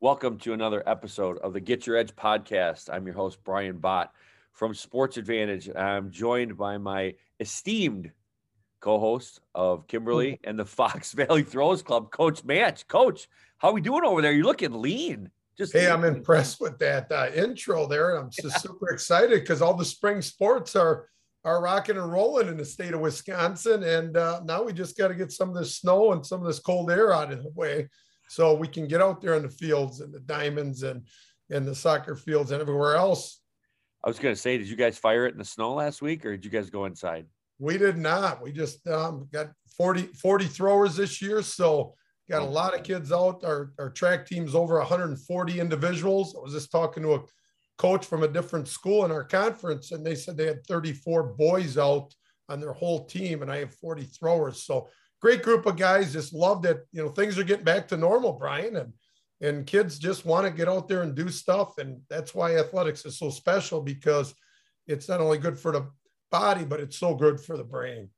Welcome to another episode of the Get Your Edge podcast. I'm your host, Brian Bott from Sports Advantage. I'm joined by my esteemed co host of Kimberly and the Fox Valley Throws Club, Coach Match. Coach, how are we doing over there? You're looking lean. Just hey, I'm impressed with that uh, intro there. I'm just yeah. super excited because all the spring sports are are rocking and rolling in the state of Wisconsin, and uh, now we just got to get some of this snow and some of this cold air out of the way so we can get out there in the fields and the diamonds and and the soccer fields and everywhere else. I was going to say, did you guys fire it in the snow last week, or did you guys go inside? We did not. We just um, got 40, 40 throwers this year, so got a oh. lot of kids out. Our our track team's over 140 individuals. I was just talking to a coach from a different school in our conference, and they said they had 34 boys out on their whole team, and I have 40 throwers. So great group of guys. Just love that you know things are getting back to normal, Brian, and and kids just want to get out there and do stuff, and that's why athletics is so special because it's not only good for the body, but it's so good for the brain.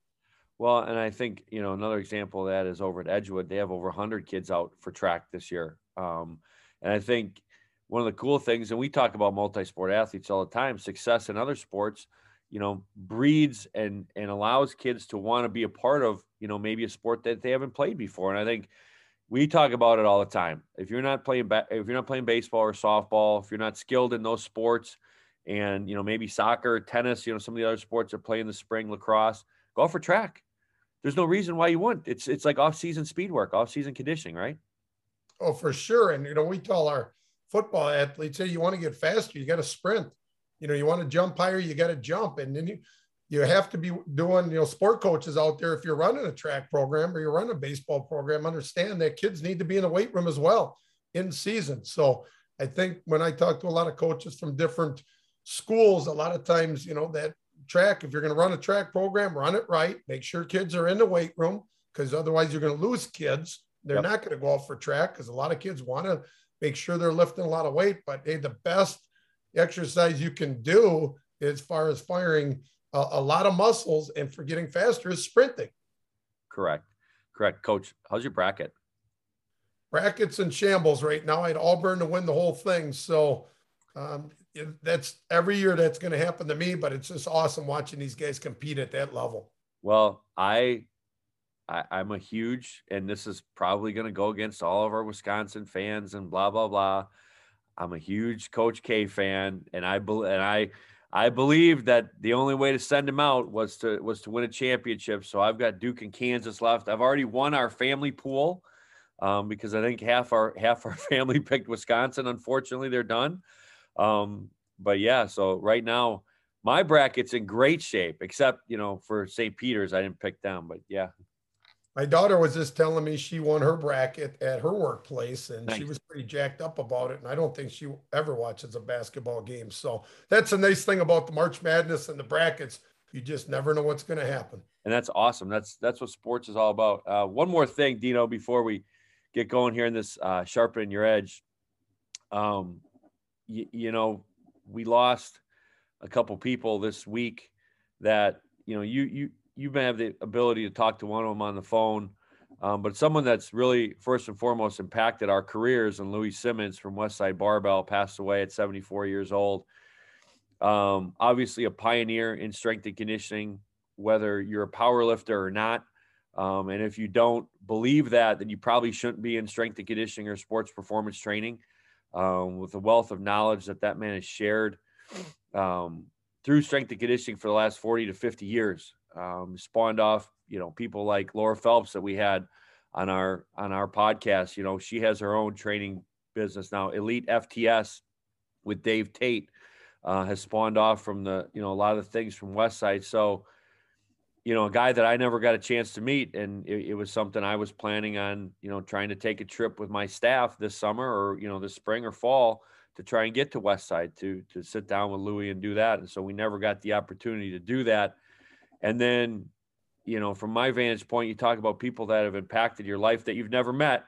Well, and I think you know another example of that is over at Edgewood. They have over 100 kids out for track this year, um, and I think one of the cool things, and we talk about multi-sport athletes all the time, success in other sports you know breeds and and allows kids to want to be a part of you know maybe a sport that they haven't played before. And i think we talk about it all the time. If you're not playing ba- if you're not playing baseball or softball if you're not skilled in those sports and you know maybe soccer tennis you know some of the other sports are playing the spring lacrosse go for track. There's no reason why you wouldn't. It's it's like off-season speed work off-season conditioning right? Oh for sure. And you know we tell our football athletes hey you want to get faster you got to sprint you know, you want to jump higher, you got to jump. And then you, you have to be doing, you know, sport coaches out there, if you're running a track program or you're running a baseball program, understand that kids need to be in the weight room as well in season. So I think when I talk to a lot of coaches from different schools, a lot of times, you know, that track, if you're going to run a track program, run it right. Make sure kids are in the weight room because otherwise you're going to lose kids. They're yep. not going to go off for track because a lot of kids want to make sure they're lifting a lot of weight. But hey, the best exercise you can do as far as firing a, a lot of muscles and for getting faster is sprinting. Correct. Correct. Coach, how's your bracket? Brackets and shambles right now. I had Auburn to win the whole thing. So um, that's every year that's going to happen to me, but it's just awesome watching these guys compete at that level. Well, I, I am a huge, and this is probably going to go against all of our Wisconsin fans and blah blah blah. I'm a huge Coach K fan, and I believe and I I believe that the only way to send him out was to was to win a championship. So I've got Duke and Kansas left. I've already won our family pool um, because I think half our half our family picked Wisconsin. Unfortunately, they're done. Um, but yeah, so right now my bracket's in great shape, except you know for St. Peter's, I didn't pick them. But yeah, my daughter was just telling me she won her bracket at her workplace and nice. she was pretty jacked up about it. And I don't think she ever watches a basketball game. So that's a nice thing about the March Madness and the brackets. You just never know what's going to happen. And that's awesome. That's that's what sports is all about. Uh, one more thing, Dino, before we get going here in this uh, sharpen your edge. Um, y- you know, we lost a couple people this week that you know you you you may have the ability to talk to one of them on the phone. Um, but someone that's really first and foremost impacted our careers and Louis Simmons from Westside Barbell passed away at 74 years old. Um, obviously a pioneer in strength and conditioning, whether you're a power lifter or not. Um, and if you don't believe that, then you probably shouldn't be in strength and conditioning or sports performance training. Um, with the wealth of knowledge that that man has shared um, through strength and conditioning for the last 40 to 50 years um, spawned off you know people like Laura Phelps that we had on our on our podcast. You know, she has her own training business now. Elite FTS with Dave Tate uh, has spawned off from the you know a lot of things from Westside. So you know, a guy that I never got a chance to meet, and it, it, was something I was planning on, you know, trying to take a trip with my staff this summer or you know this spring or fall to try and get to Westside to to sit down with Louis and do that. And so we never got the opportunity to do that. And then, you know, from my vantage point, you talk about people that have impacted your life that you've never met.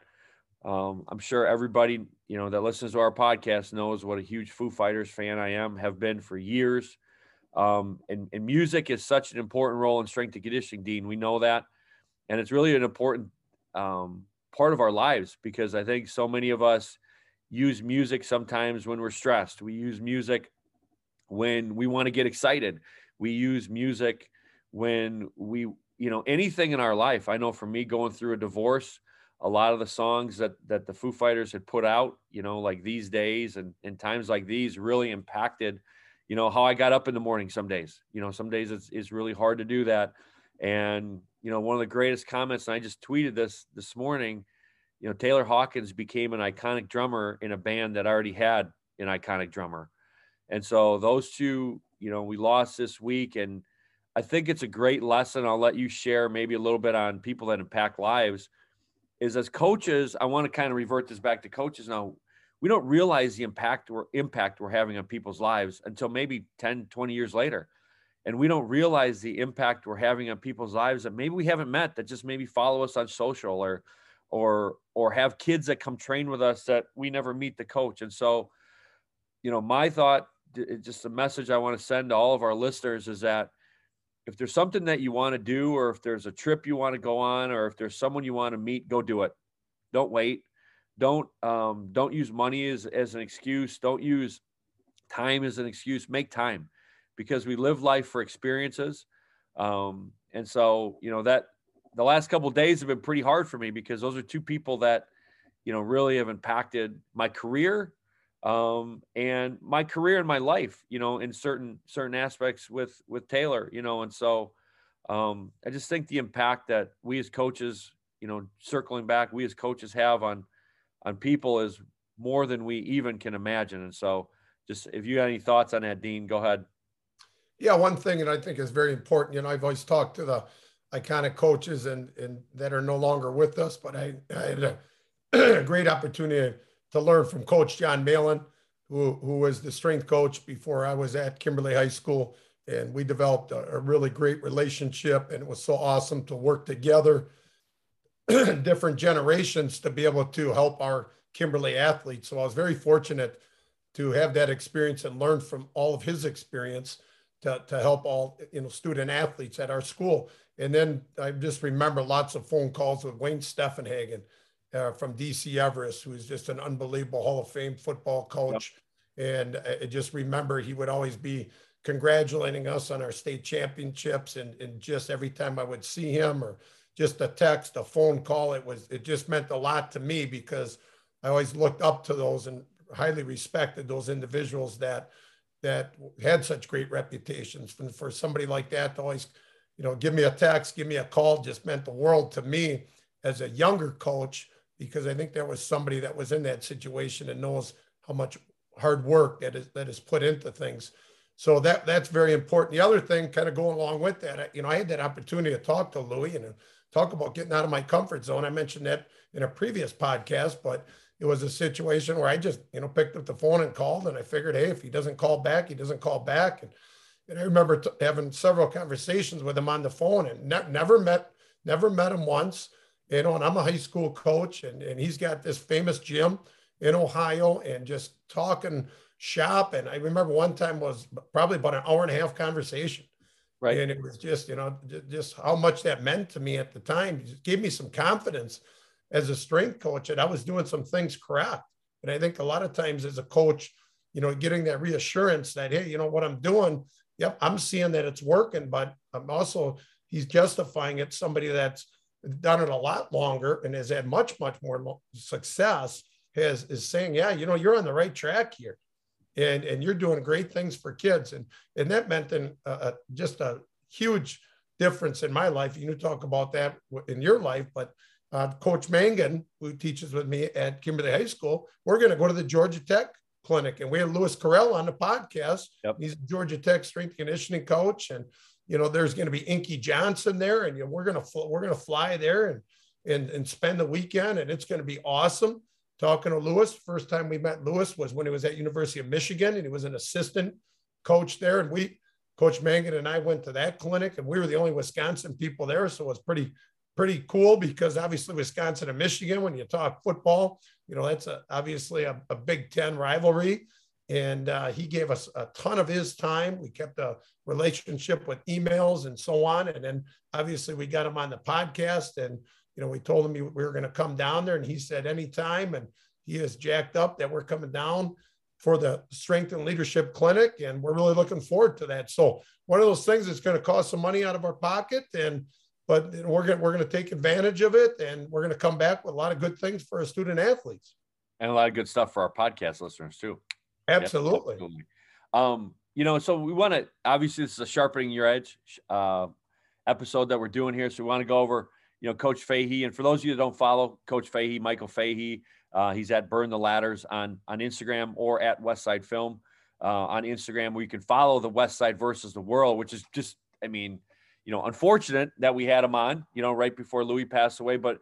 Um, I'm sure everybody, you know, that listens to our podcast knows what a huge Foo Fighters fan I am, have been for years. Um, and, and music is such an important role in strength and conditioning, Dean. We know that. And it's really an important um, part of our lives because I think so many of us, use music sometimes when we're stressed. We use music when we want to get excited. We use music when we, you know, anything in our life. I know for me going through a divorce, a lot of the songs that that the Foo Fighters had put out, you know, like these days and in times like these really impacted, you know, how I got up in the morning some days. You know, some days it's, it's really hard to do that. And, you know, one of the greatest comments, and I just tweeted this this morning, you know, Taylor Hawkins became an iconic drummer in a band that already had an iconic drummer. And so those two, you know, we lost this week. And I think it's a great lesson. I'll let you share maybe a little bit on people that impact lives. Is as coaches, I want to kind of revert this back to coaches now. We don't realize the impact or impact we're having on people's lives until maybe 10, 20 years later. And we don't realize the impact we're having on people's lives that maybe we haven't met that just maybe follow us on social or or or have kids that come train with us that we never meet the coach. And so, you know, my thought, just a message I want to send to all of our listeners is that if there's something that you want to do, or if there's a trip you want to go on, or if there's someone you want to meet, go do it. Don't wait. Don't um, don't use money as as an excuse. Don't use time as an excuse. Make time, because we live life for experiences. Um, and so, you know that the last couple days have been pretty hard for me because those are two people that you know really have impacted my career um, and my career and my life you know in certain certain aspects with with taylor you know and so um, i just think the impact that we as coaches you know circling back we as coaches have on on people is more than we even can imagine and so just if you got any thoughts on that dean go ahead yeah one thing that i think is very important you know i've always talked to the iconic coaches and, and that are no longer with us. But I, I had a great opportunity to learn from Coach John Malin, who, who was the strength coach before I was at Kimberly High School. And we developed a, a really great relationship. And it was so awesome to work together, different generations, to be able to help our Kimberly athletes. So I was very fortunate to have that experience and learn from all of his experience to, to help all you know student athletes at our school. And then I just remember lots of phone calls with Wayne Steffenhagen uh, from DC Everest, who's just an unbelievable Hall of Fame football coach. Yep. And I just remember he would always be congratulating us on our state championships. And, and just every time I would see him or just a text, a phone call, it was, it just meant a lot to me because I always looked up to those and highly respected those individuals that, that had such great reputations. For, for somebody like that to always you know, give me a text, give me a call just meant the world to me as a younger coach, because I think there was somebody that was in that situation and knows how much hard work that is that is put into things. So that that's very important. The other thing, kind of going along with that, you know, I had that opportunity to talk to Louis and talk about getting out of my comfort zone. I mentioned that in a previous podcast, but it was a situation where I just, you know, picked up the phone and called, and I figured, hey, if he doesn't call back, he doesn't call back. And and I remember t- having several conversations with him on the phone and ne- never met, never met him once. You know, and I'm a high school coach and, and he's got this famous gym in Ohio and just talking shop. And I remember one time was probably about an hour and a half conversation. Right. And it was just, you know, just how much that meant to me at the time. It just gave me some confidence as a strength coach that I was doing some things correct. And I think a lot of times as a coach, you know, getting that reassurance that, hey, you know, what I'm doing yep, I'm seeing that it's working, but I'm also he's justifying it. Somebody that's done it a lot longer and has had much, much more success has is saying, yeah, you know, you're on the right track here, and and you're doing great things for kids, and and that meant an, uh, just a huge difference in my life. You talk about that in your life, but. Uh, Coach Mangan, who teaches with me at Kimberly High School, we're going to go to the Georgia Tech clinic. And we had Lewis Caralla on the podcast. Yep. He's a Georgia Tech strength conditioning coach. And, you know, there's going to be Inky Johnson there. And, you know, we're going to, we're going to fly there and, and, and spend the weekend. And it's going to be awesome talking to Lewis. First time we met Lewis was when he was at University of Michigan and he was an assistant coach there. And we, Coach Mangan and I went to that clinic and we were the only Wisconsin people there. So it was pretty, pretty cool because obviously Wisconsin and Michigan, when you talk football, you know, that's a, obviously a, a Big Ten rivalry. And uh, he gave us a ton of his time. We kept a relationship with emails and so on. And then obviously we got him on the podcast and, you know, we told him we were going to come down there and he said anytime. And he is jacked up that we're coming down for the strength and leadership clinic and we're really looking forward to that so one of those things that's going to cost some money out of our pocket and but we're going we're going to take advantage of it and we're going to come back with a lot of good things for our student athletes and a lot of good stuff for our podcast listeners too absolutely, absolutely. um you know so we want to obviously this is a sharpening your edge uh episode that we're doing here so we want to go over you know coach fahey and for those of you that don't follow coach fahey michael fahey uh, he's at Burn the Ladders on on Instagram or at Westside Film uh, on Instagram, where you can follow the West Side versus the World, which is just, I mean, you know, unfortunate that we had him on, you know, right before Louis passed away, but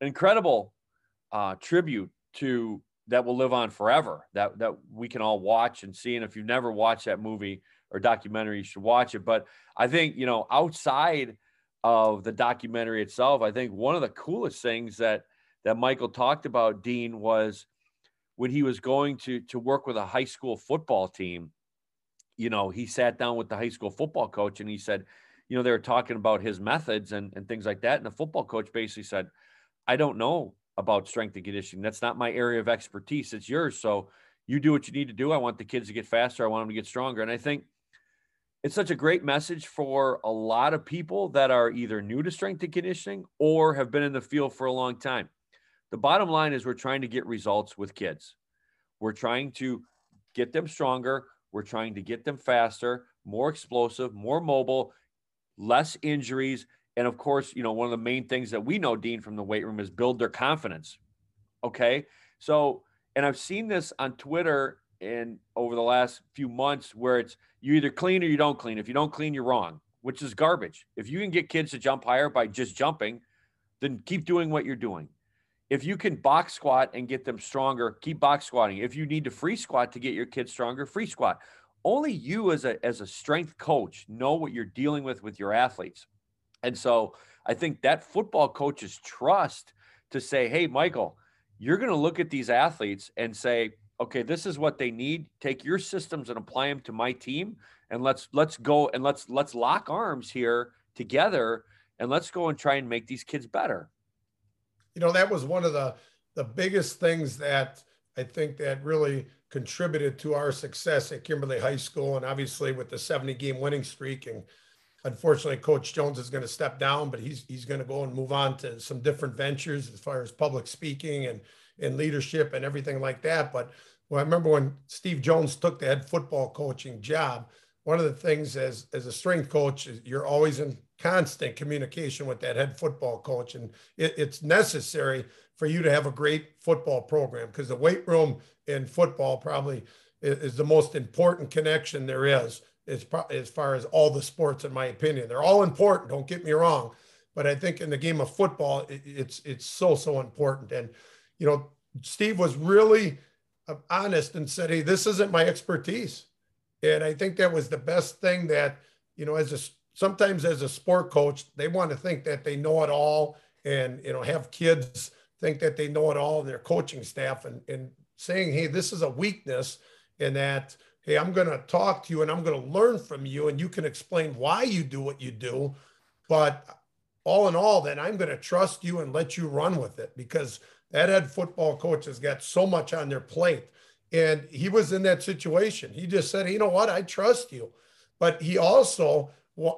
incredible uh, tribute to that will live on forever. That that we can all watch and see. And if you've never watched that movie or documentary, you should watch it. But I think you know, outside of the documentary itself, I think one of the coolest things that that Michael talked about, Dean, was when he was going to to work with a high school football team. You know, he sat down with the high school football coach and he said, you know, they were talking about his methods and, and things like that. And the football coach basically said, I don't know about strength and conditioning. That's not my area of expertise. It's yours. So you do what you need to do. I want the kids to get faster. I want them to get stronger. And I think it's such a great message for a lot of people that are either new to strength and conditioning or have been in the field for a long time. The bottom line is we're trying to get results with kids. We're trying to get them stronger. We're trying to get them faster, more explosive, more mobile, less injuries. And of course, you know, one of the main things that we know, Dean, from the weight room is build their confidence. Okay. So, and I've seen this on Twitter and over the last few months where it's you either clean or you don't clean. If you don't clean, you're wrong, which is garbage. If you can get kids to jump higher by just jumping, then keep doing what you're doing if you can box squat and get them stronger, keep box squatting. If you need to free squat to get your kids stronger, free squat. Only you as a as a strength coach know what you're dealing with with your athletes. And so I think that football coach's trust to say, "Hey, Michael, you're going to look at these athletes and say, okay, this is what they need. Take your systems and apply them to my team, and let's let's go and let's let's lock arms here together, and let's go and try and make these kids better." you know, that was one of the the biggest things that I think that really contributed to our success at Kimberly High School, and obviously with the 70 game winning streak. And unfortunately, Coach Jones is going to step down, but he's he's going to go and move on to some different ventures as far as public speaking and and leadership and everything like that. But well, I remember when Steve Jones took the head football coaching job. One of the things as as a strength coach is you're always in constant communication with that head football coach. And it, it's necessary for you to have a great football program because the weight room in football probably is, is, the most important connection there is as, as far as all the sports, in my opinion. They're all important, don't get me wrong. But I think in the game of football, it, it's it's so so important. And you know, Steve was really uh, honest and said, "Hey, this isn't my expertise." And I think that was the best thing that you know, as a sometimes as a sport coach, they want to think that they know it all and, you know, have kids think that they know it all their coaching staff and, and saying, hey, this is a weakness and that, hey, I'm going to talk to you and I'm going to learn from you and you can explain why you do what you do. But all in all, then I'm going to trust you and let you run with it because that head football coach has got so much on their plate. And he was in that situation. He just said, you know what, I trust you. But he also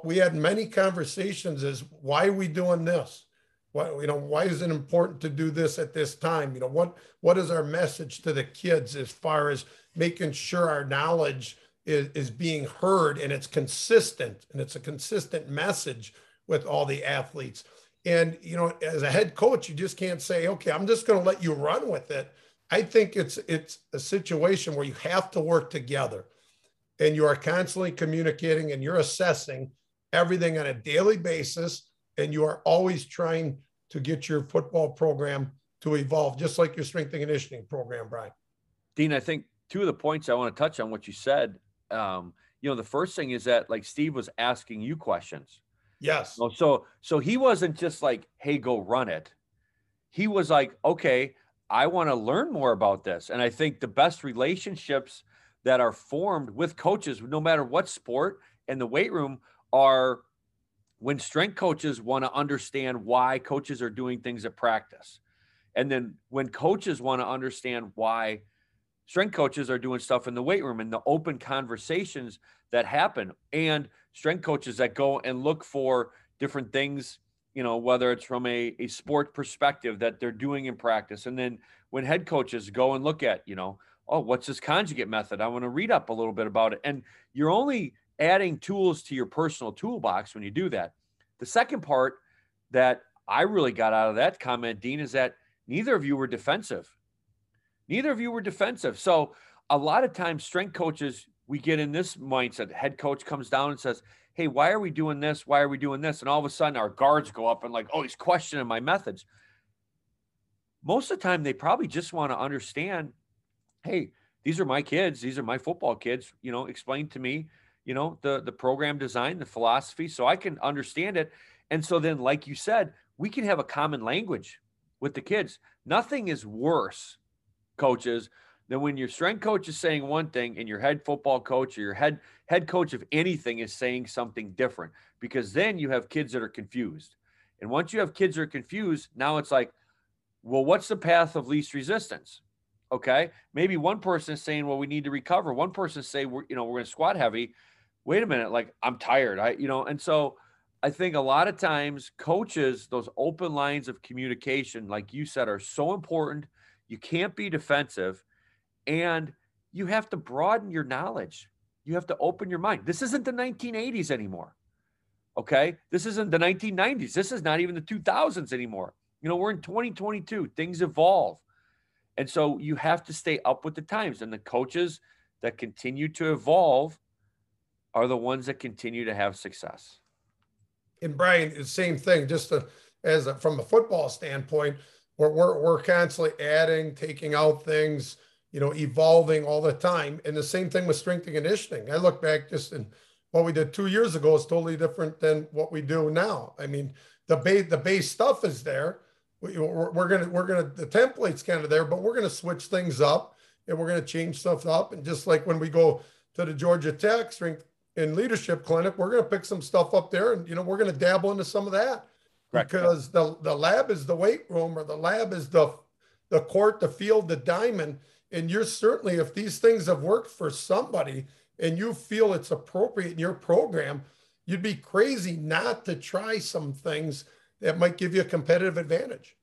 we had many conversations is why are we doing this? Why, you know, why is it important to do this at this time? You know, what what is our message to the kids as far as making sure our knowledge is, is being heard and it's consistent and it's a consistent message with all the athletes. And you know, as a head coach, you just can't say, okay, I'm just going to let you run with it. I think it's it's a situation where you have to work together and you are constantly communicating and you're assessing everything on a daily basis and you are always trying to get your football program to evolve just like your strength and conditioning program brian. Dean i think two of the points i want to touch on what you said um, you know the first thing is that like steve was asking you questions. Yes. So so he wasn't just like hey go run it. He was like okay i want to learn more about this. And i think the best relationships that are formed with coaches, no matter what sport, and the weight room are when strength coaches want to understand why coaches are doing things at practice. And then when coaches want to understand why strength coaches are doing stuff in the weight room and the open conversations that happen, and strength coaches that go and look for different things, you know, whether it's from a, a sport perspective that they're doing in practice. And then when head coaches go and look at, you know, oh, what's this conjugate method? I want to read up a little bit about it. And you're only adding tools to your personal toolbox when you do that. The second part that I really got out of that comment, Dean, is that neither of you were defensive. Neither of you were defensive. So a lot of times, strength coaches, we get in this mindset. Head coach comes down and says, Hey, why are we doing this? Why are we doing this? And all of a sudden, our guards go up and, like, oh, he's questioning my methods. Most of the time, they probably just want to understand hey, these are my kids. These are my football kids. You know, explain to me, you know, the the program design, the philosophy, so I can understand it. And so then, like you said, we can have a common language with the kids. Nothing is worse, coaches, than when your strength coach is saying one thing and your head football coach or your head head coach of anything is saying something different because then you have kids that are confused. And once you have kids that are confused, now it's like, well, what's the path of least resistance? Okay. Maybe one person is saying, well, we need to recover. One person say, we're, you know, we're going to squat heavy. Wait a minute. Like I'm tired. I, you know, and so I think a lot of times coaches, those open lines of communication, like you said, are so important. You can't be defensive and you have to broaden your knowledge. You have to open your mind. This isn't the 1980s anymore. Okay. This isn't the 1990s. This is not even the 2000s anymore. You know, we're in 2022. Things evolve. And so you have to stay up with the times. And the coaches that continue to evolve are the ones that continue to have success. And Brian, the same thing, just to, as a, from a football standpoint, we're, we're, we're constantly adding, taking out things, you know, evolving all the time. And the same thing with strength and conditioning. I look back just in what we did two years ago is totally different than what we do now. I mean, the base, the base stuff is there we're, we're gonna we're gonna the template's kind of there, but we're gonna switch things up and we're gonna change stuff up. And just like when we go to the Georgia Tech Strength and Leadership Clinic, we're gonna pick some stuff up there, and you know we're gonna dabble into some of that Correct. because the the lab is the weight room or the lab is the the court, the field, the diamond. And you're certainly if these things have worked for somebody and you feel it's appropriate in your program, you'd be crazy not to try some things that might give you a competitive advantage.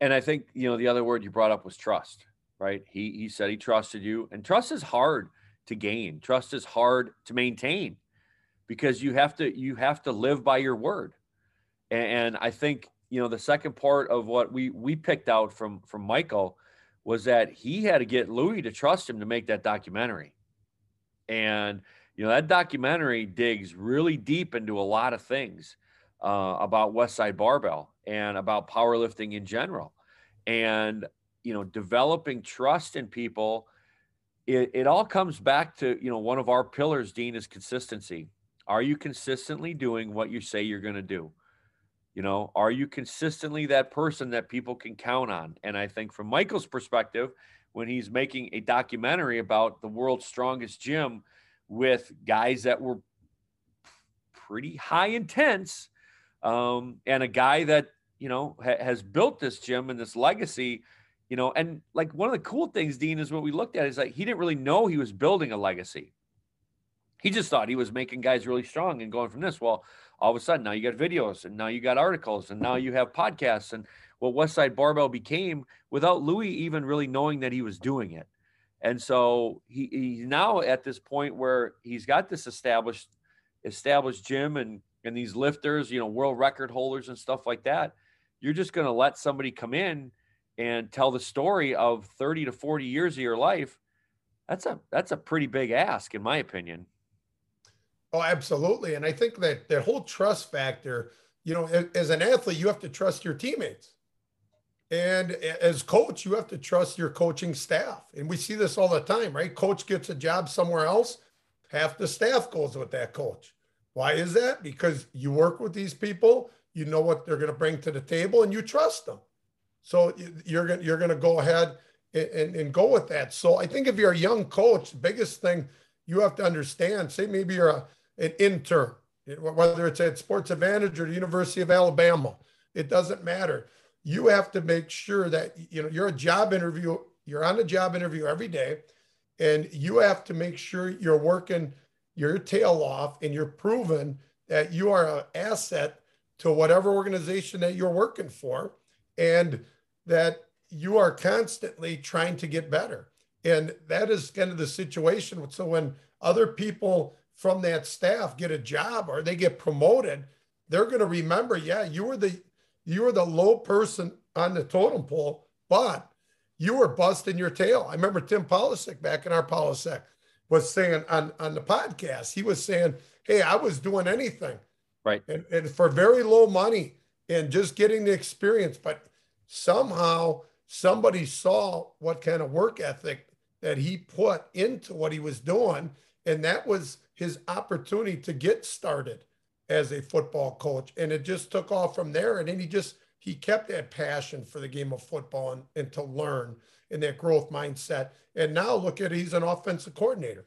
And I think, you know, the other word you brought up was trust, right? He, he said he trusted you, and trust is hard to gain. Trust is hard to maintain because you have to, you have to live by your word. And, I think, you know, the second part of what we, we picked out from, from Michael was that he had to get Louis to trust him to make that documentary. And, you know, that documentary digs really deep into a lot of things uh, about Westside Barbell and about powerlifting in general. And, you know, developing trust in people, it, it all comes back to, you know, one of our pillars, Dean, is consistency. Are you consistently doing what you say you're going to do? You know, are you consistently that person that people can count on? And I think from Michael's perspective, when he's making a documentary about the world's strongest gym with guys that were pretty high intense, um, and a guy that you know ha- has built this gym and this legacy you know and like one of the cool things dean is what we looked at is like he didn't really know he was building a legacy. He just thought he was making guys really strong and going from this well all of a sudden now you got videos and now you got articles and now you have podcasts and what westside barbell became without louis even really knowing that he was doing it. And so he, he's now at this point where he's got this established established gym and and these lifters, you know, world record holders and stuff like that, you're just going to let somebody come in and tell the story of 30 to 40 years of your life. That's a that's a pretty big ask in my opinion. Oh, absolutely. And I think that that whole trust factor, you know, as an athlete, you have to trust your teammates. And as coach, you have to trust your coaching staff. And we see this all the time, right? Coach gets a job somewhere else, half the staff goes with that coach. Why is that? Because you work with these people, you know what they're going to bring to the table, and you trust them. So you're you're going to go ahead and, and, and go with that. So I think if you're a young coach, the biggest thing you have to understand, say maybe you're a, an intern, whether it's at Sports Advantage or the University of Alabama, it doesn't matter. you have to make sure that you know you're a job interview you're on a job interview every day and you have to make sure you're working your tail off and you're proven that you are an asset to whatever organization that you're working for and that you are constantly trying to get better and that is kind of the situation so when other people from that staff get a job or they get promoted they're going to remember yeah you were the you were the low person on the totem pole but you were busting your tail. I remember Tim Polasek back in our Polasek was saying on, on the podcast, he was saying, Hey, I was doing anything. Right. And, and for very low money and just getting the experience. But somehow somebody saw what kind of work ethic that he put into what he was doing. And that was his opportunity to get started as a football coach. And it just took off from there. And then he just he kept that passion for the game of football and, and to learn in that growth mindset. And now look at he's an offensive coordinator.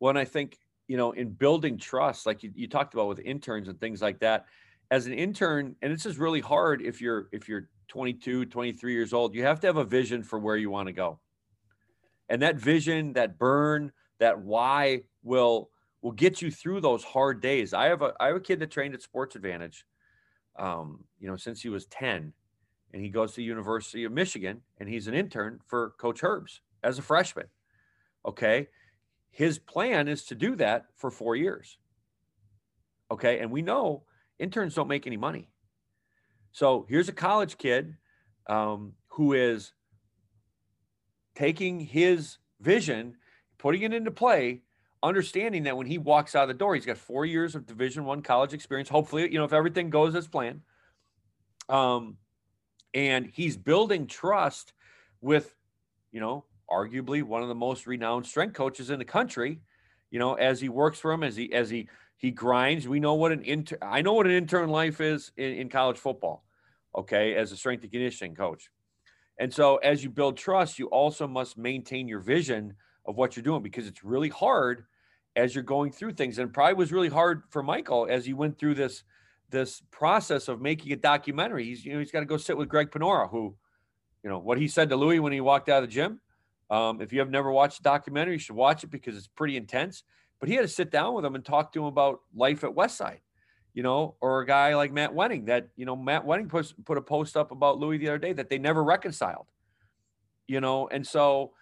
Well, and I think, you know, in building trust, like you, you talked about with interns and things like that, as an intern, and this is really hard if you're if you're 22, 23 years old, you have to have a vision for where you want to go. And that vision, that burn, that why will will get you through those hard days. I have a I have a kid that trained at Sports Advantage um, you know, since he was 10. And he goes to University of Michigan and he's an intern for Coach Herbs as a freshman. Okay. His plan is to do that for four years. Okay. And we know interns don't make any money. So here's a college kid um, who is taking his vision, putting it into play, understanding that when he walks out the door, he's got four years of Division One college experience. Hopefully, you know, if everything goes as planned, um, and he's building trust with, you know, arguably one of the most renowned strength coaches in the country. You know, as he works for him, as he as he he grinds. We know what an intern. I know what an intern life is in, in college football. Okay, as a strength and conditioning coach. And so, as you build trust, you also must maintain your vision of what you're doing because it's really hard as you're going through things and probably was really hard for michael as he went through this this process of making a documentary he's you know he's got to go sit with greg panora who you know what he said to louis when he walked out of the gym um, if you have never watched the documentary you should watch it because it's pretty intense but he had to sit down with him and talk to him about life at westside you know or a guy like matt wenning that you know matt wenning put, put a post up about louis the other day that they never reconciled you know and so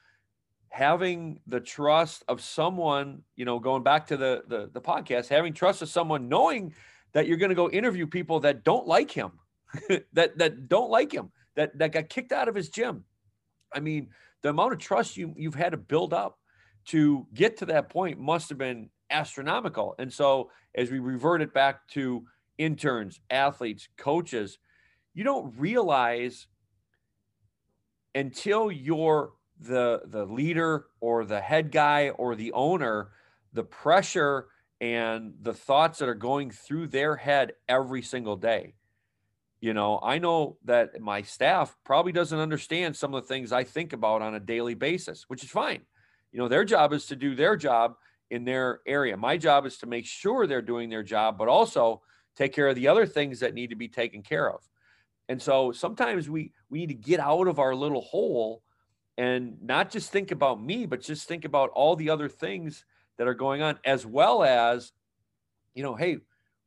having the trust of someone, you know, going back to the the, the podcast, having trust of someone, knowing that you're going to go interview people that don't like him, that that don't like him, that that got kicked out of his gym. I mean, the amount of trust you you've had to build up to get to that point must have been astronomical. And so, as we revert it back to interns, athletes, coaches, you don't realize until you're the the leader or the head guy or the owner the pressure and the thoughts that are going through their head every single day you know i know that my staff probably doesn't understand some of the things i think about on a daily basis which is fine you know their job is to do their job in their area my job is to make sure they're doing their job but also take care of the other things that need to be taken care of and so sometimes we we need to get out of our little hole and not just think about me, but just think about all the other things that are going on, as well as, you know, hey,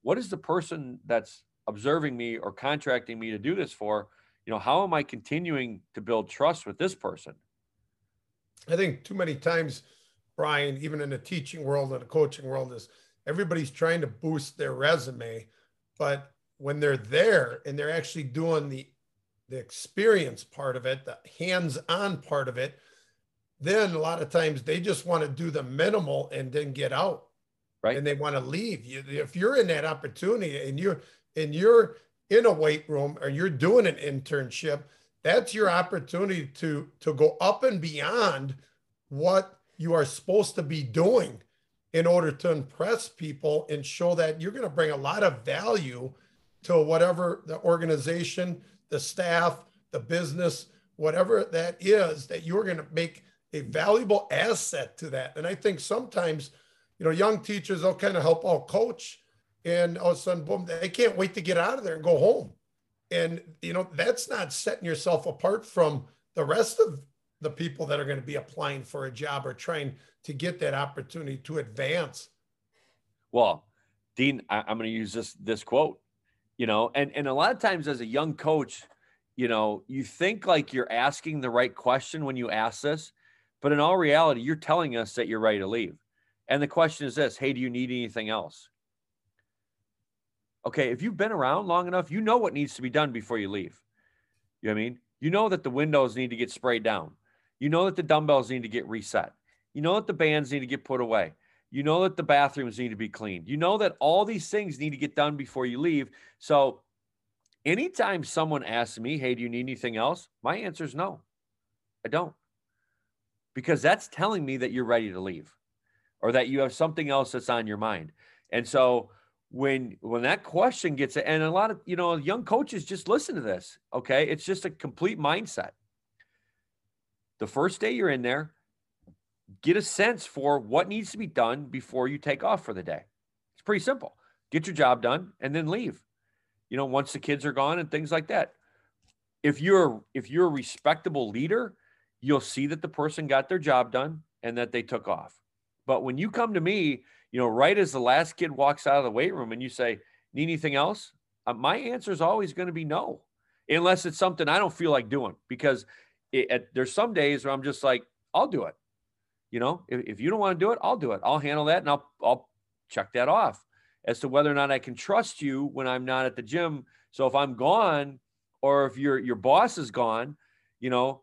what is the person that's observing me or contracting me to do this for? You know, how am I continuing to build trust with this person? I think too many times, Brian, even in the teaching world and the coaching world, is everybody's trying to boost their resume, but when they're there and they're actually doing the the experience part of it, the hands-on part of it, then a lot of times they just want to do the minimal and then get out. Right. And they want to leave. You, if you're in that opportunity and you're and you're in a weight room or you're doing an internship, that's your opportunity to to go up and beyond what you are supposed to be doing in order to impress people and show that you're going to bring a lot of value to whatever the organization the staff, the business, whatever that is, that you're going to make a valuable asset to that. And I think sometimes, you know, young teachers, they'll kind of help out coach. And all of a sudden, boom, they can't wait to get out of there and go home. And, you know, that's not setting yourself apart from the rest of the people that are going to be applying for a job or trying to get that opportunity to advance. Well, Dean, I, am going to use this this quote. You know, and and a lot of times as a young coach, you know, you think like you're asking the right question when you ask this, but in all reality, you're telling us that you're ready to leave. And the question is this: Hey, do you need anything else? Okay, if you've been around long enough, you know what needs to be done before you leave. You know what I mean? You know that the windows need to get sprayed down. You know that the dumbbells need to get reset. You know that the bands need to get put away. You know that the bathrooms need to be cleaned. You know that all these things need to get done before you leave. So, anytime someone asks me, Hey, do you need anything else? My answer is no, I don't. Because that's telling me that you're ready to leave or that you have something else that's on your mind. And so, when when that question gets and a lot of you know young coaches just listen to this okay? It's just a complete mindset. The first day you're in there get a sense for what needs to be done before you take off for the day. It's pretty simple. Get your job done and then leave. You know once the kids are gone and things like that. If you're if you're a respectable leader you'll see that the person got their job done and that they took off. But when you come to me you know, right as the last kid walks out of the weight room and you say, need anything else? Uh, my answer is always going to be no, unless it's something I don't feel like doing because it, it, there's some days where I'm just like, I'll do it. You know, if, if you don't want to do it, I'll do it. I'll handle that and I'll, I'll check that off as to whether or not I can trust you when I'm not at the gym. So if I'm gone or if your, your boss is gone, you know,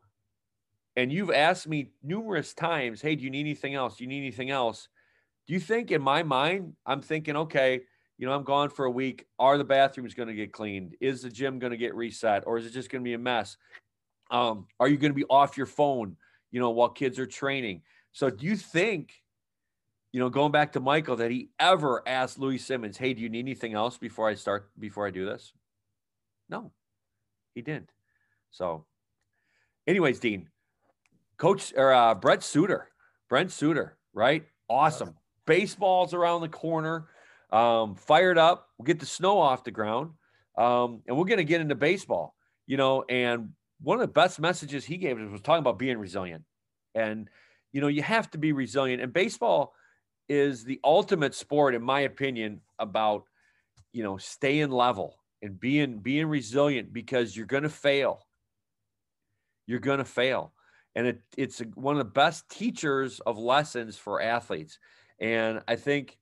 and you've asked me numerous times, Hey, do you need anything else? Do you need anything else? Do you think in my mind, I'm thinking, okay, you know, I'm gone for a week. Are the bathrooms going to get cleaned? Is the gym going to get reset? Or is it just going to be a mess? Um, are you going to be off your phone, you know, while kids are training? So do you think, you know, going back to Michael, that he ever asked Louis Simmons, hey, do you need anything else before I start, before I do this? No, he didn't. So, anyways, Dean, coach or uh, Brent Suter, Brent Suter, right? Awesome baseball's around the corner. Um, fired up. We'll get the snow off the ground. Um, and we're going to get into baseball, you know. And one of the best messages he gave us was talking about being resilient. And, you know, you have to be resilient. And baseball is the ultimate sport, in my opinion, about, you know, staying level and being being resilient because you're going to fail. You're going to fail. And it, it's one of the best teachers of lessons for athletes. And I think,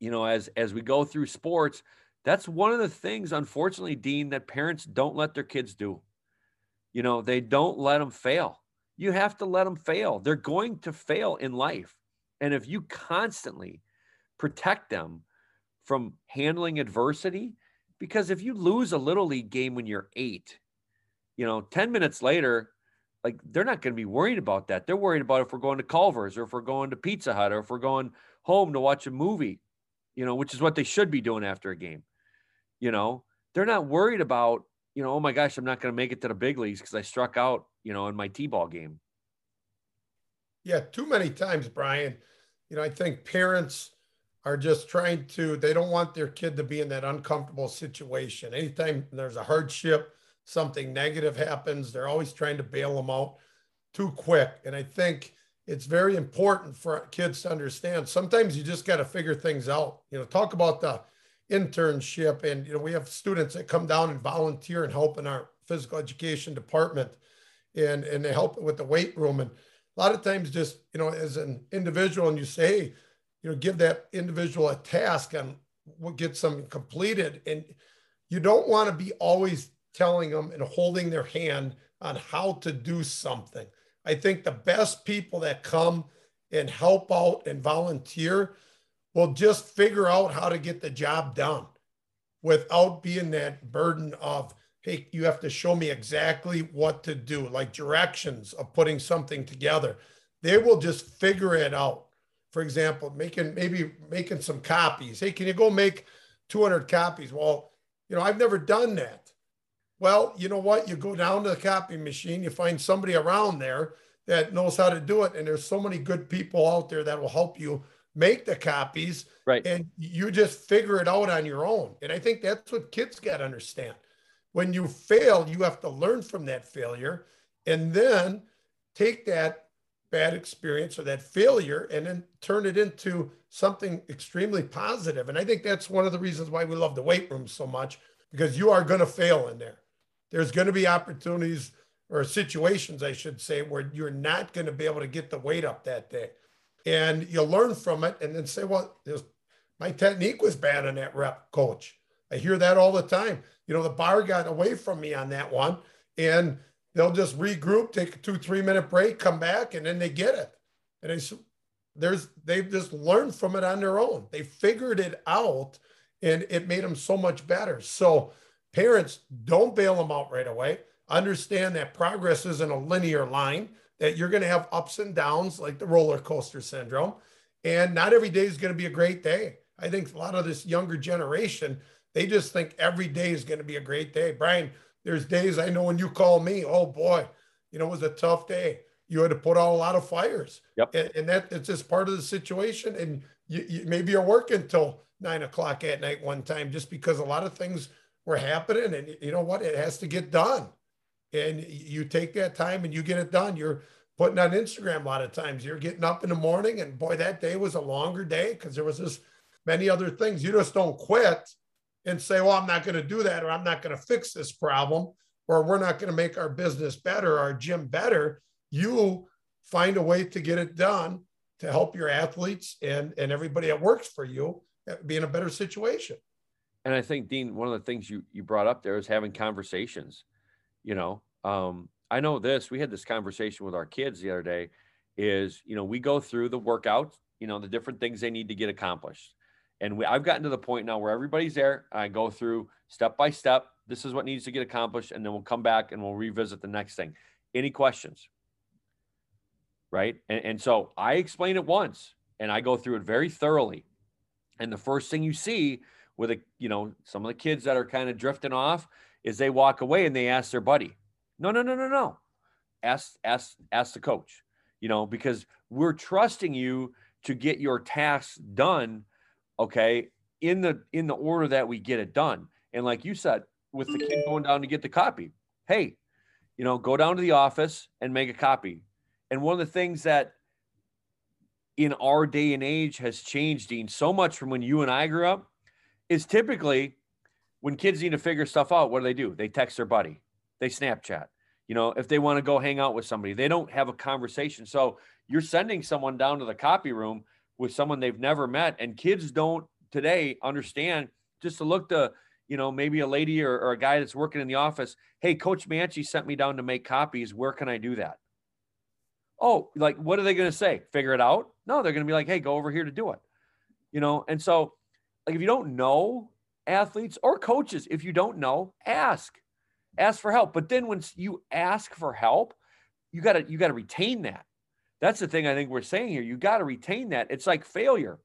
you know, as as we go through sports, that's one of the things, unfortunately, Dean, that parents don't let their kids do. You know, they don't let them fail. You have to let them fail. They're going to fail in life. And if you constantly protect them from handling adversity, because if you lose a little league game when you're eight, you know, 10 minutes later, like they're not going to be worried about that. They're worried about if we're going to Culver's or if we're going to Pizza Hut or if we're going home to watch a movie, you know, which is what they should be doing after a game. You know, they're not worried about, you know, oh my gosh, I'm not going to make it to the big leagues because I struck out, you know, in my T-ball game. Yeah, too many times, Brian. You know, I think parents are just trying to, they don't want their kid to be in that uncomfortable situation. Anytime there's a hardship, something negative happens, they're always trying to bail them out too quick. And I think it's very important for kids to understand. Sometimes you just got to figure things out. You know, talk about the internship, and you know, we have students that come down and volunteer and help in our physical education department, and and they help with the weight room. And a lot of times, just you know, as an individual, and you say, you know, give that individual a task and we'll get some completed. And you don't want to be always telling them and holding their hand on how to do something. I think the best people that come and help out and volunteer will just figure out how to get the job done without being that burden of, hey, you have to show me exactly what to do, like directions of putting something together. They will just figure it out. For example, making maybe making some copies. Hey, can you go make 200 copies? Well, you know, I've never done that. Well, you know what? You go down to the copy machine, you find somebody around there that knows how to do it. And there's so many good people out there that will help you make the copies. Right. And you just figure it out on your own. And I think that's what kids got to understand. when you fail, you have to learn from that failure and then take that bad experience or that failure and then turn it into something extremely positive. And I think that's one of the reasons why we love the weight room so much because you are going to fail in there. There's going to be opportunities or situations, I should say, where you're not going to be able to get the weight up that day. And you learn from it and then say, well, my technique was bad on that rep, coach. I hear that all the time. You know, the bar got away from me on that one. And they'll just regroup, take a two, three minute break, come back, and then they get it. And they, there's, they've just learned from it on their own. They figured it out and it made them so much better. So, parents, don't bail them out right away. Understand that progress isn't a linear line, that you're going to have ups and downs like the roller coaster syndrome. And not every day is going to be a great day. I think a lot of this younger generation, they just think every day is going to be a great day. Brian, there's days I know when you call me, oh boy, you know, it was a tough day. You had to put out a lot of fires. Yep. And, and that it's just part of the situation. And you, you, maybe you're working till nine o'clock at night one time just because a lot of things were happening. And you know what? It has to get done. And you take that time and you get it done. You're putting on Instagram a lot of times. You're getting up in the morning, and boy, that day was a longer day because there was just many other things. You just don't quit and say, well, I'm not going to do that, or I'm not going to fix this problem, or we're not going to make our business better, our gym better. You find a way to get it done to help your athletes and, and everybody that works for you eh, be in a better situation. And I think, Dean, one of the things you, you brought up there is having conversations. You know, um, I know this, we had this conversation with our kids the other day is, you know, we go through the workout, you know, the different things they need to get accomplished. And we, I've gotten to the point now where everybody's there. I go through step by step. This is what needs to get accomplished. And then we'll come back and we'll revisit the next thing. Any questions? Right. And, and so I explain it once and I go through it very thoroughly. And the first thing you see with a, you know, some of the kids that are kind of drifting off is they walk away and they ask their buddy, no, no, no, no, no. Ask, ask, ask the coach, you know, because we're trusting you to get your tasks done okay in the in the order that we get it done. And like you said with the kid going down to get the copy hey you know go down to the office and make a copy. And one of the things that in our day and age has changed dean so much from when you and i grew up is typically when kids need to figure stuff out what do they do they text their buddy they snapchat you know if they want to go hang out with somebody they don't have a conversation so you're sending someone down to the copy room with someone they've never met. And kids don't today understand just to look to, you know, maybe a lady or, or a guy that's working in the office. Hey, Coach Manchi sent me down to make copies. Where can I do that? Oh, like, what are they going to say? Figure it out? No, they're going to be like, hey, go over here to do it. You know, and so, like, if you don't know athletes or coaches, if you don't know, ask, ask for help. But then when you ask for help, you got to, you got to retain that. That's the thing I think we're saying here. You got to retain that. It's like failure.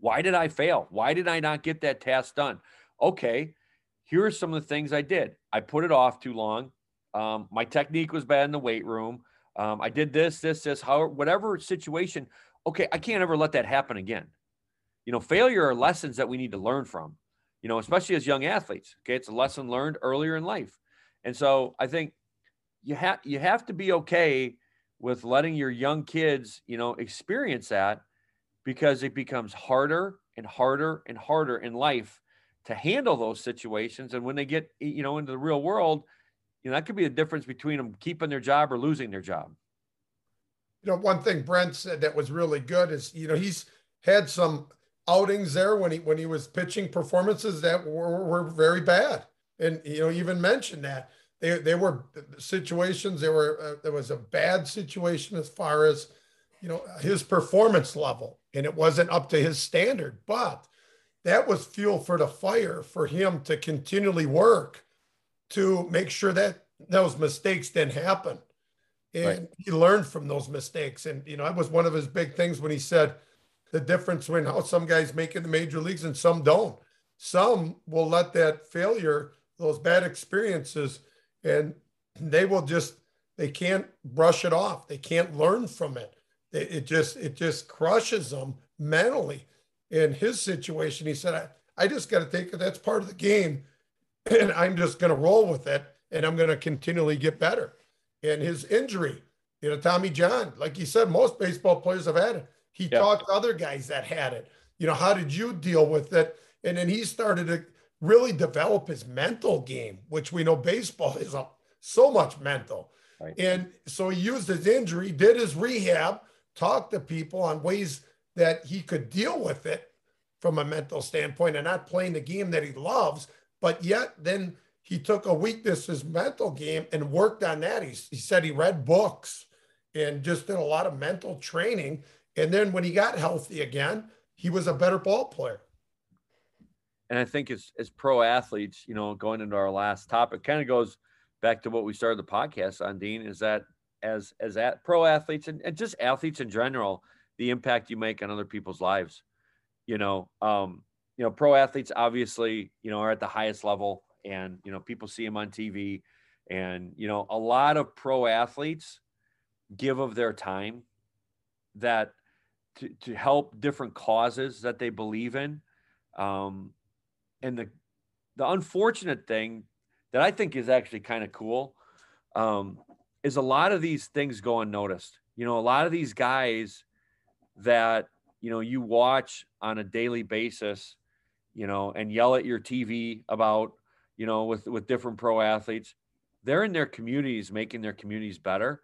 Why did I fail? Why did I not get that task done? Okay, here are some of the things I did. I put it off too long. Um, my technique was bad in the weight room. Um, I did this, this, this, how, whatever situation. Okay, I can't ever let that happen again. You know, failure are lessons that we need to learn from. You know, especially as young athletes. Okay, it's a lesson learned earlier in life, and so I think you have you have to be okay with letting your young kids, you know, experience that because it becomes harder and harder and harder in life to handle those situations. And when they get, you know, into the real world, you know, that could be the difference between them keeping their job or losing their job. You know, one thing Brent said that was really good is, you know, he's had some outings there when he when he was pitching performances that were, were very bad. And you know, even mentioned that they, they were situations there were uh, there was a bad situation as far as you know his performance level and it wasn't up to his standard but that was fuel for the fire for him to continually work to make sure that those mistakes didn't happen and right. he learned from those mistakes and you know that was one of his big things when he said the difference between how some guys make it in the major leagues and some don't some will let that failure those bad experiences and they will just they can't brush it off. They can't learn from it. It just it just crushes them mentally. In his situation, he said, "I, I just got to take it. That's part of the game." and I'm just going to roll with it and I'm going to continually get better. And his injury, you know, Tommy John, like you said, most baseball players have had it. He yeah. talked to other guys that had it. You know, how did you deal with it? And then he started to really develop his mental game, which we know baseball is a, so much mental. Right. And so he used his injury, did his rehab, talked to people on ways that he could deal with it from a mental standpoint and not playing the game that he loves. But yet, then he took a weakness, his mental game, and worked on that. He, he said he read books and just did a lot of mental training. And then when he got healthy again, he was a better ball player. And I think as as pro athletes, you know, going into our last topic, kind of goes back to what we started the podcast on, Dean, is that as as at pro athletes and, and just athletes in general, the impact you make on other people's lives. You know, um, you know, pro athletes obviously, you know, are at the highest level and you know, people see them on TV. And, you know, a lot of pro athletes give of their time that to, to help different causes that they believe in. Um, and the the unfortunate thing that I think is actually kind of cool um, is a lot of these things go unnoticed. You know, a lot of these guys that you know you watch on a daily basis, you know, and yell at your TV about, you know, with with different pro athletes, they're in their communities making their communities better,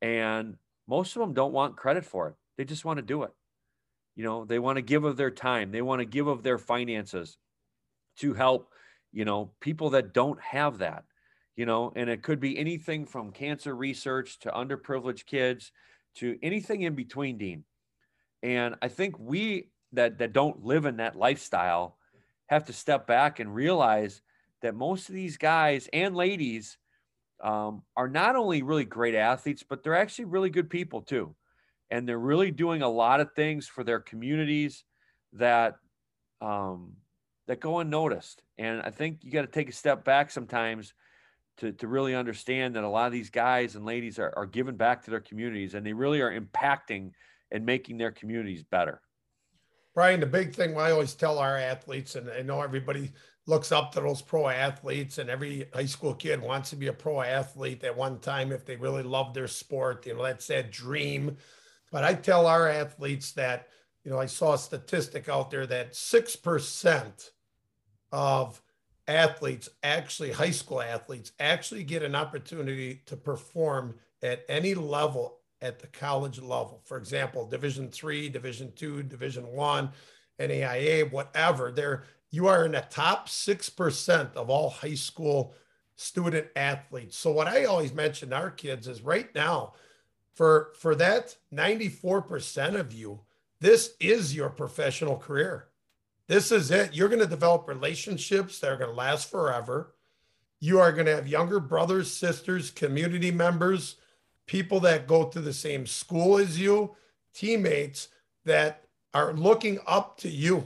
and most of them don't want credit for it. They just want to do it. You know, they want to give of their time, they want to give of their finances to help, you know, people that don't have that you know, and it could be anything from cancer research to underprivileged kids to anything in between, Dean. And I think we that that don't live in that lifestyle have to step back and realize that most of these guys and ladies um, are not only really great athletes, but they're actually really good people too. And they're really doing a lot of things for their communities that um, that go unnoticed. And I think you got to take a step back sometimes to, to really understand that a lot of these guys and ladies are, are giving back to their communities and they really are impacting and making their communities better. Brian, the big thing I always tell our athletes, and I know everybody looks up to those pro athletes, and every high school kid wants to be a pro athlete at one time if they really love their sport. You know, that's that dream. But I tell our athletes that, you know, I saw a statistic out there that 6% of athletes, actually high school athletes, actually get an opportunity to perform at any level at the college level. For example, Division three, Division two, Division one, NAIA, whatever. There, you are in the top six percent of all high school student athletes. So what I always mention to our kids is right now, for for that 94% of you, this is your professional career. This is it. You're going to develop relationships that are going to last forever. You are going to have younger brothers, sisters, community members, people that go to the same school as you, teammates that are looking up to you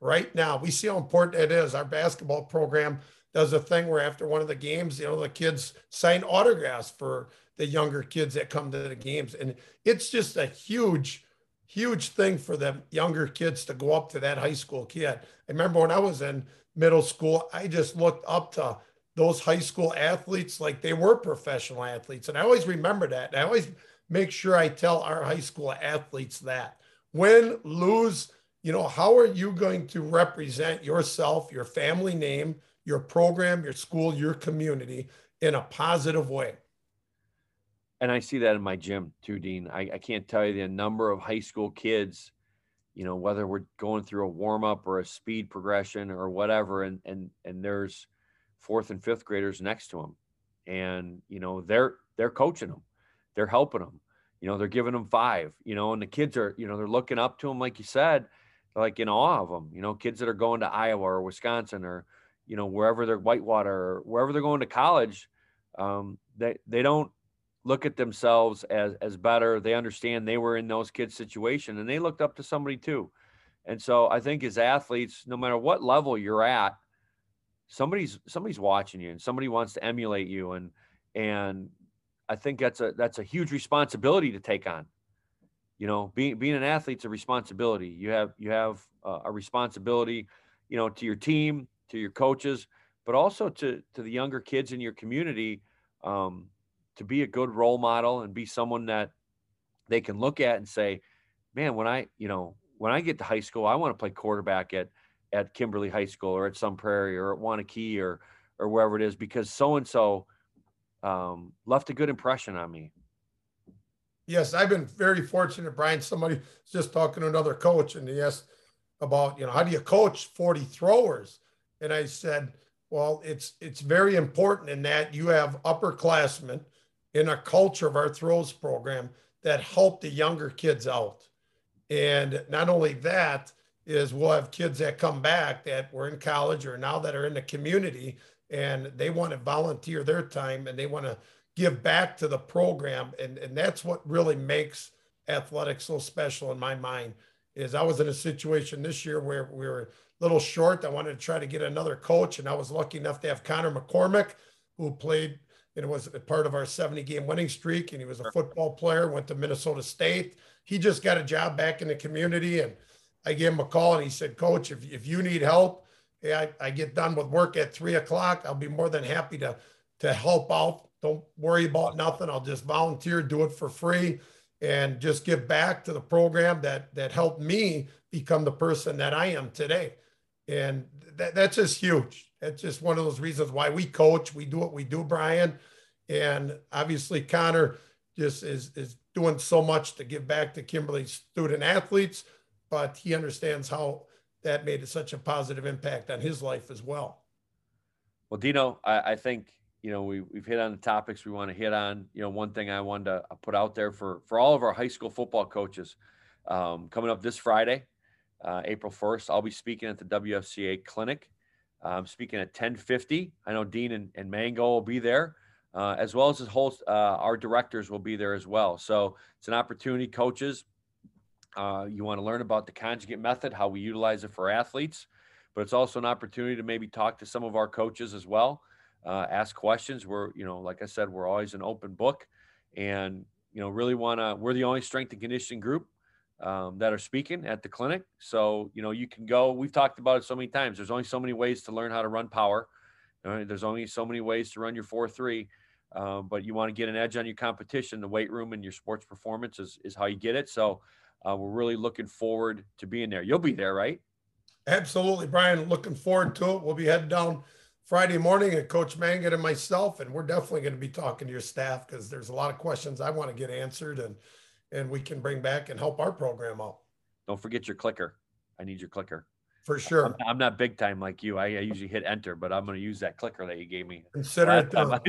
right now. We see how important it is. Our basketball program does a thing where after one of the games, you know, the kids sign autographs for the younger kids that come to the games. And it's just a huge huge thing for the younger kids to go up to that high school kid. I remember when I was in middle school, I just looked up to those high school athletes like they were professional athletes. And I always remember that. I always make sure I tell our high school athletes that. Win, lose, you know, how are you going to represent yourself, your family name, your program, your school, your community in a positive way? And I see that in my gym too, Dean. I, I can't tell you the number of high school kids, you know, whether we're going through a warm up or a speed progression or whatever, and and and there's fourth and fifth graders next to them, and you know they're they're coaching them, they're helping them, you know, they're giving them five, you know, and the kids are, you know, they're looking up to them like you said, like in awe of them, you know, kids that are going to Iowa or Wisconsin or you know wherever they're Whitewater or wherever they're going to college, um, they they don't look at themselves as as better. They understand they were in those kids' situation and they looked up to somebody too. And so I think as athletes, no matter what level you're at, somebody's somebody's watching you and somebody wants to emulate you and and I think that's a that's a huge responsibility to take on. You know, being being an athlete's a responsibility. You have you have a responsibility, you know, to your team, to your coaches, but also to to the younger kids in your community um, to be a good role model and be someone that they can look at and say, man, when I, you know, when I get to high school, I want to play quarterback at at Kimberly High School or at Sun Prairie or at Waunakee or or wherever it is because so and so um, left a good impression on me. Yes, I've been very fortunate, Brian. Somebody was just talking to another coach and he asked about, you know, how do you coach 40 throwers? And I said, well, it's it's very important in that you have upperclassmen in a culture of our throws program that help the younger kids out. And not only that is we'll have kids that come back that were in college or now that are in the community and they want to volunteer their time and they want to give back to the program. And, and that's what really makes athletics so special in my mind is I was in a situation this year where we were a little short. I wanted to try to get another coach and I was lucky enough to have Connor McCormick who played and it was a part of our 70 game winning streak. And he was a football player, went to Minnesota State. He just got a job back in the community. And I gave him a call and he said, Coach, if, if you need help, hey, I, I get done with work at three o'clock. I'll be more than happy to, to help out. Don't worry about nothing. I'll just volunteer, do it for free, and just give back to the program that that helped me become the person that I am today. And that, that's just huge. That's just one of those reasons why we coach. We do what we do, Brian. And obviously, Connor just is, is doing so much to give back to Kimberly student athletes, but he understands how that made such a positive impact on his life as well. Well, Dino, I, I think you know we, we've hit on the topics we want to hit on. You know, one thing I wanted to uh, put out there for for all of our high school football coaches um, coming up this Friday, uh, April first, I'll be speaking at the WFCA clinic. I'm speaking at 10:50. I know Dean and, and Mango will be there, uh, as well as his whole uh, our directors will be there as well. So it's an opportunity, coaches. Uh, you want to learn about the conjugate method, how we utilize it for athletes, but it's also an opportunity to maybe talk to some of our coaches as well, uh, ask questions. We're, you know, like I said, we're always an open book, and you know, really want to. We're the only strength and conditioning group um, that are speaking at the clinic. So, you know, you can go, we've talked about it so many times. There's only so many ways to learn how to run power. There's only so many ways to run your 4 3. Um, but you want to get an edge on your competition. The weight room and your sports performance is, is how you get it. So, uh, we're really looking forward to being there. You'll be there, right? Absolutely, Brian. Looking forward to it. We'll be heading down Friday morning, and Coach Mangat and myself, and we're definitely going to be talking to your staff because there's a lot of questions I want to get answered. And and we can bring back and help our program out. Don't forget your clicker. I need your clicker. For sure. I'm, I'm not big time like you. I, I, usually hit enter, but I'm going to use that clicker that you gave me. Consider it done.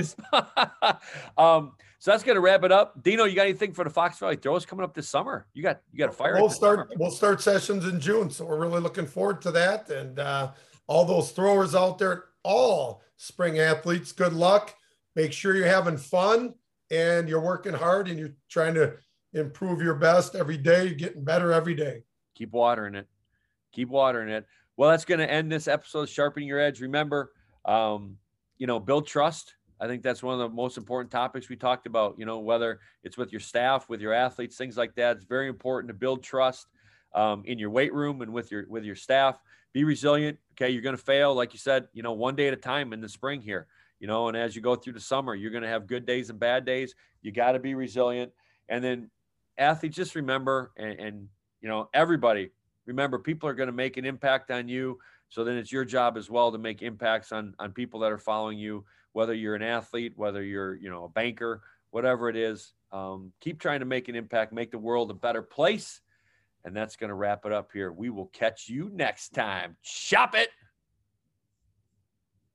um, so that's going to wrap it up. Dino, you got anything for the Fox Valley throws coming up this summer? You got you got a fire. We'll start. Summer. We'll start sessions in June, so we're really looking forward to that. And uh, all those throwers out there, all spring athletes, good luck. Make sure you're having fun and you're working hard and you're trying to improve your best every day, getting better every day. Keep watering it. Keep watering it. Well, that's going to end this episode, Sharpening Your Edge. Remember, um, you know, build trust. I think that's one of the most important topics we talked about, you know, whether it's with your staff, with your athletes, things like that. It's very important to build trust um, in your weight room and with your with your staff. Be resilient. Okay, you're going to fail, like you said, you know, one day at a time in the spring here. You know, and as you go through the summer, you're going to have good days and bad days. You got to be resilient. And then athletes just remember and, and you know everybody remember people are going to make an impact on you. So then it's your job as well to make impacts on on people that are following you whether you're an athlete whether you're you know a banker whatever it is. Um, keep trying to make an impact make the world a better place and that's going to wrap it up here. We will catch you next time. Shop it